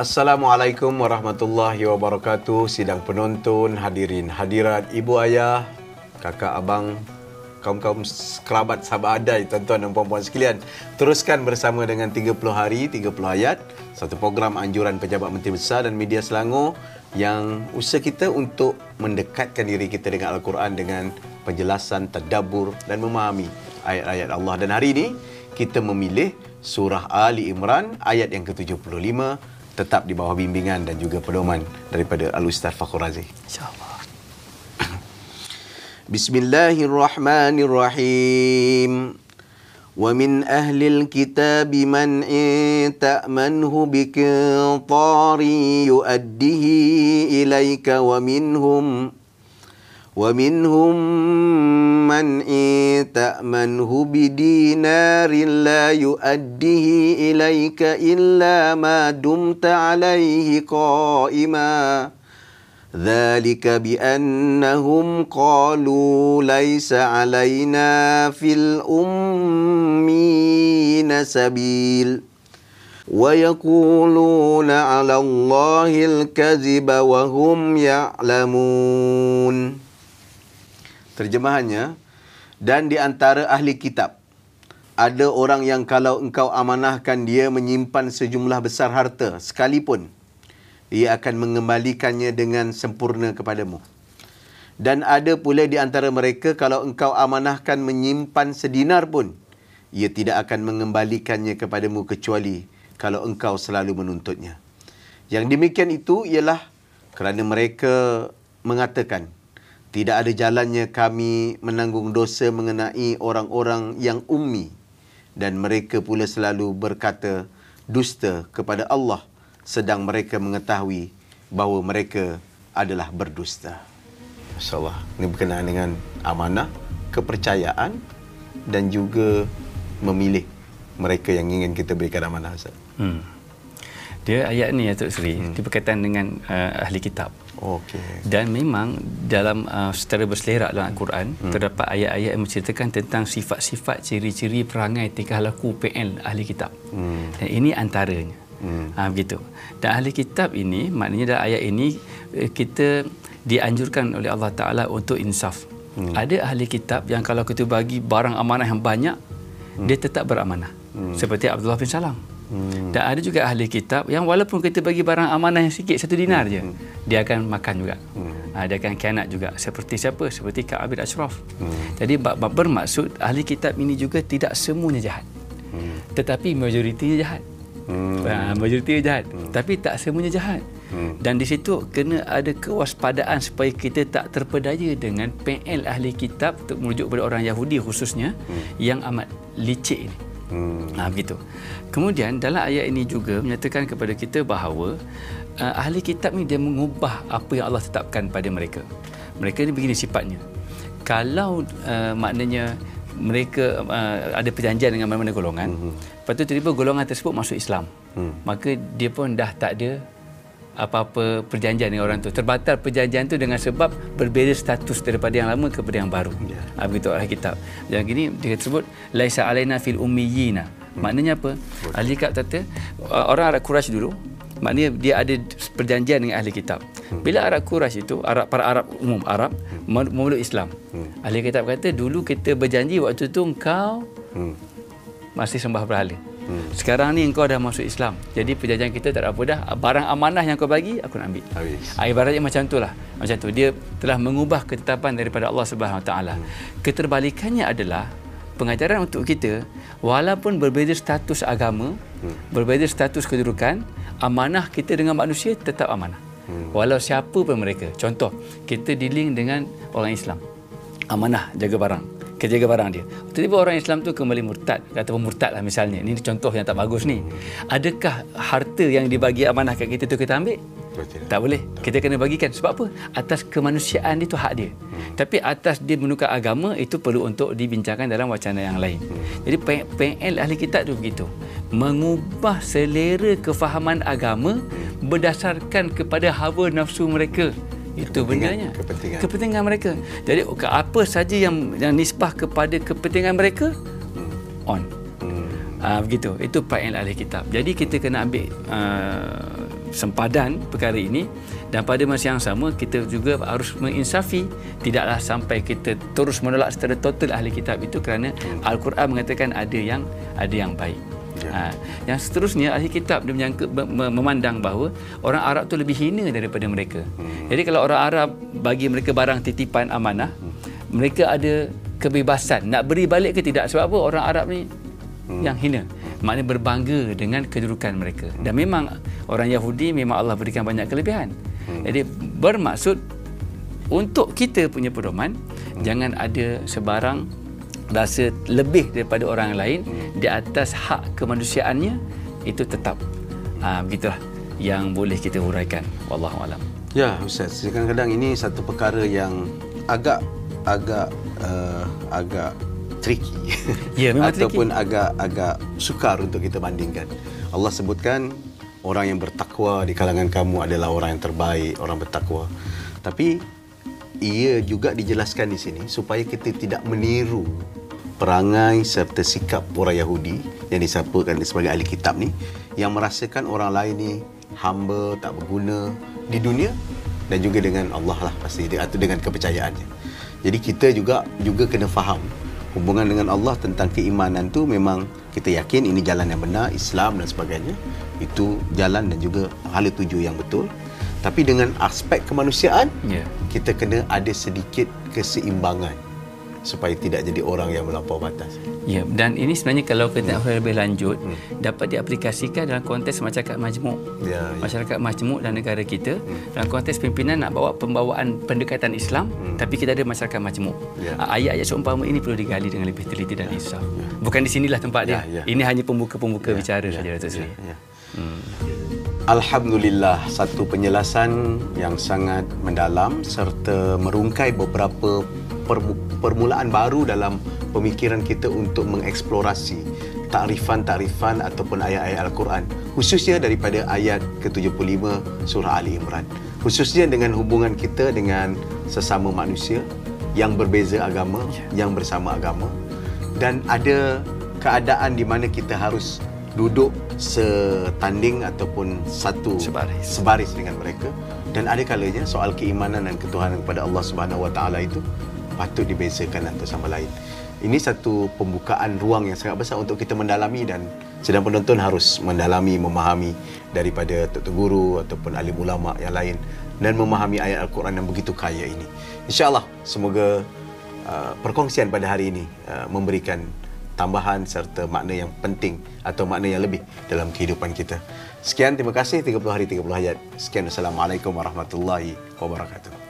Assalamualaikum warahmatullahi wabarakatuh. Sidang penonton, hadirin hadirat, ibu ayah, kakak abang, kaum-kaum kerabat sahabat adai, tuan-tuan dan puan-puan sekalian. Teruskan bersama dengan 30 hari, 30 ayat, satu program anjuran pejabat menteri besar dan media Selangor yang usaha kita untuk mendekatkan diri kita dengan Al-Quran dengan penjelasan, tadabbur dan memahami ayat-ayat Allah. Dan hari ini kita memilih surah Ali Imran ayat yang ke-75 tetap di bawah bimbingan dan juga pedoman daripada Al-Ustaz Fakhr Razi. InsyaAllah. Bismillahirrahmanirrahim. ومن أهل الكتاب من إن تأمنه بكنطار يؤديه إليك ومنهم ومنهم من إن تأمنه بدينار لا يؤديه إليك إلا ما دمت عليه قائما. ذلك بأنهم قالوا ليس علينا في الأمين سبيل. ويقولون على الله الكذب وهم يعلمون. Terjemahannya, dan di antara ahli kitab, ada orang yang kalau engkau amanahkan dia menyimpan sejumlah besar harta sekalipun, ia akan mengembalikannya dengan sempurna kepadamu. Dan ada pula di antara mereka kalau engkau amanahkan menyimpan sedinar pun, ia tidak akan mengembalikannya kepadamu kecuali kalau engkau selalu menuntutnya. Yang demikian itu ialah kerana mereka mengatakan, tidak ada jalannya kami menanggung dosa mengenai orang-orang yang ummi dan mereka pula selalu berkata dusta kepada Allah sedang mereka mengetahui bahawa mereka adalah berdusta. Masya-Allah. Ini berkenaan dengan amanah, kepercayaan dan juga memilih mereka yang ingin kita berikan amanah. Hmm. Dia ayat ni ya Tok Sri, hmm. dia berkaitan dengan uh, ahli kitab. Okey. Dan memang dalam uh, secara berselerak dalam Al-Quran hmm. terdapat ayat-ayat yang menceritakan tentang sifat-sifat ciri-ciri perangai tingkah laku PL ahli kitab. Hmm. Dan ini antaranya. Hmm. Ha, begitu. Dan ahli kitab ini maknanya dalam ayat ini eh, kita dianjurkan oleh Allah Taala untuk insaf. Hmm. Ada ahli kitab yang kalau kita bagi barang amanah yang banyak hmm. dia tetap beramanah. Hmm. Seperti Abdullah bin Salam. Hmm. Dan ada juga ahli kitab yang walaupun kita bagi barang amanah yang sikit satu dinar hmm. je, dia akan makan juga. Hmm. Ha, dia akan kianat juga. Seperti siapa? Seperti Ka'ab bin Ashraf. Hmm. Jadi bermaksud ahli kitab ini juga tidak semuanya jahat. Hmm. Tetapi majoritinya jahat. Hmm. Ha, majoritinya jahat. Hmm. Tapi tak semuanya jahat. Hmm. Dan di situ kena ada kewaspadaan supaya kita tak terpedaya dengan PL ahli kitab untuk merujuk kepada orang Yahudi khususnya hmm. yang amat licik ini. Hmm. Ha, begitu. Kemudian dalam ayat ini juga menyatakan kepada kita bahawa uh, ahli kitab ni dia mengubah apa yang Allah tetapkan pada mereka. Mereka ni begini sifatnya. Kalau uh, maknanya mereka uh, ada perjanjian dengan mana-mana golongan, hmm. lepas tu tiba-tiba golongan tersebut masuk Islam. Hmm. Maka dia pun dah tak ada apa-apa perjanjian dengan orang tu. Terbatal perjanjian tu dengan sebab berbeza status daripada yang lama kepada yang baru. Ya. Ha, begitu ahli kitab. Yang ini dia sebut laisa alaina fil ummiyina. Hmm. Maknanya apa? Ahli kitab kata orang Arab Quraisy dulu maknanya dia ada perjanjian dengan ahli kitab. Hmm. Bila Arab Quraisy itu Arab para Arab umum Arab hmm. memeluk Islam. Hmm. Ahli kitab kata dulu kita berjanji waktu tu engkau hmm. masih sembah berhala. Hmm. Sekarang ni engkau dah masuk Islam. Jadi perjanjian kita tak ada apa dah. Barang amanah yang kau bagi aku nak ambil. Habis. Ah, ibaratnya macam itulah. Macam tu dia telah mengubah ketetapan daripada Allah Subhanahu Wa Taala. Hmm. Keterbalikannya adalah pengajaran untuk kita walaupun berbeza status agama, hmm. berbeza status kedudukan, amanah kita dengan manusia tetap amanah. Hmm. Walau siapa pun mereka. Contoh, kita dealing dengan orang Islam. Amanah jaga barang kejaga barang dia. Tiba-tiba orang Islam tu kembali murtad ataupun murtad lah misalnya. Ini contoh yang tak bagus ni. Adakah harta yang dibagi amanah kat kita tu kita ambil? Betul. Tak boleh. Kita kena bagikan. Sebab apa? Atas kemanusiaan itu hak dia. Hmm. Tapi atas dia menukar agama itu perlu untuk dibincangkan dalam wacana yang lain. Hmm. Jadi PL ahli kitab tu begitu. Mengubah selera kefahaman agama berdasarkan kepada hawa nafsu mereka itu benarnya kepentingan. kepentingan mereka jadi apa saja yang yang nisbah kepada kepentingan mereka hmm. on hmm. Uh, begitu itu yang ahli kitab jadi kita kena ambil uh, sempadan perkara ini dan pada masa yang sama kita juga harus menginsafi tidaklah sampai kita terus menolak secara total ahli kitab itu kerana hmm. al-Quran mengatakan ada yang ada yang baik. Ya. Ha, yang seterusnya ahli kitab dia menyangka memandang bahawa orang Arab tu lebih hina daripada mereka. Hmm. Jadi kalau orang Arab bagi mereka barang titipan amanah, hmm. mereka ada kebebasan nak beri balik ke tidak sebab apa orang Arab ni hmm. yang hina. Maknanya berbangga dengan kedudukan mereka. Dan memang orang Yahudi memang Allah berikan banyak kelebihan. Hmm. Jadi bermaksud untuk kita punya pedoman hmm. jangan ada sebarang rasa lebih daripada orang lain di atas hak kemanusiaannya itu tetap ha, begitulah yang boleh kita huraikan wallahu alam. Ya ustaz, kadang-kadang ini satu perkara yang agak agak uh, agak tricky ya, memang ataupun agak-agak sukar untuk kita bandingkan. Allah sebutkan orang yang bertakwa di kalangan kamu adalah orang yang terbaik, orang bertakwa. Tapi ia juga dijelaskan di sini supaya kita tidak meniru perangai serta sikap orang Yahudi yang disapakan sebagai ahli kitab ni yang merasakan orang lain ni hamba tak berguna di dunia dan juga dengan Allah lah pasti atau dengan kepercayaannya. Jadi kita juga juga kena faham hubungan dengan Allah tentang keimanan tu memang kita yakin ini jalan yang benar Islam dan sebagainya itu jalan dan juga hala tuju yang betul tapi dengan aspek kemanusiaan yeah. kita kena ada sedikit keseimbangan supaya tidak jadi orang yang melampau batas. Ya, dan ini sebenarnya kalau kita nak hmm. lebih lanjut hmm. dapat diaplikasikan dalam konteks masyarakat majmuk. Ya, ya. Masyarakat majmuk dan negara kita hmm. dalam konteks pimpinan nak bawa pembawaan pendekatan Islam hmm. tapi kita ada masyarakat majmuk. Ya. Ayat-ayat seumpama ini perlu digali dengan lebih teliti dan ya. insaf. Ya. Bukan di sinilah tempat dia. Ya, ya. Ini hanya pembuka-pembuka ya. bicara ya. saja Datuk Seri. Ya. Ya. Hmm. Alhamdulillah satu penjelasan yang sangat mendalam serta merungkai beberapa permulaan baru dalam pemikiran kita untuk mengeksplorasi takrifan-takrifan ataupun ayat-ayat Al-Quran khususnya daripada ayat ke-75 surah Ali Imran. Khususnya dengan hubungan kita dengan sesama manusia yang berbeza agama ya. yang bersama agama. Dan ada keadaan di mana kita harus duduk setanding ataupun satu sebaris, sebaris dengan mereka. Dan ada kalanya soal keimanan dan ketuhanan kepada Allah Subhanahu Wa Taala itu patut dibezakan antara sama lain. Ini satu pembukaan ruang yang sangat besar untuk kita mendalami dan sedang penonton harus mendalami, memahami daripada tuan guru ataupun alim ulama yang lain dan memahami ayat Al-Quran yang begitu kaya ini. InsyaAllah semoga uh, perkongsian pada hari ini uh, memberikan tambahan serta makna yang penting atau makna yang lebih dalam kehidupan kita. Sekian, terima kasih 30 hari 30 ayat. Sekian, Assalamualaikum warahmatullahi wabarakatuh.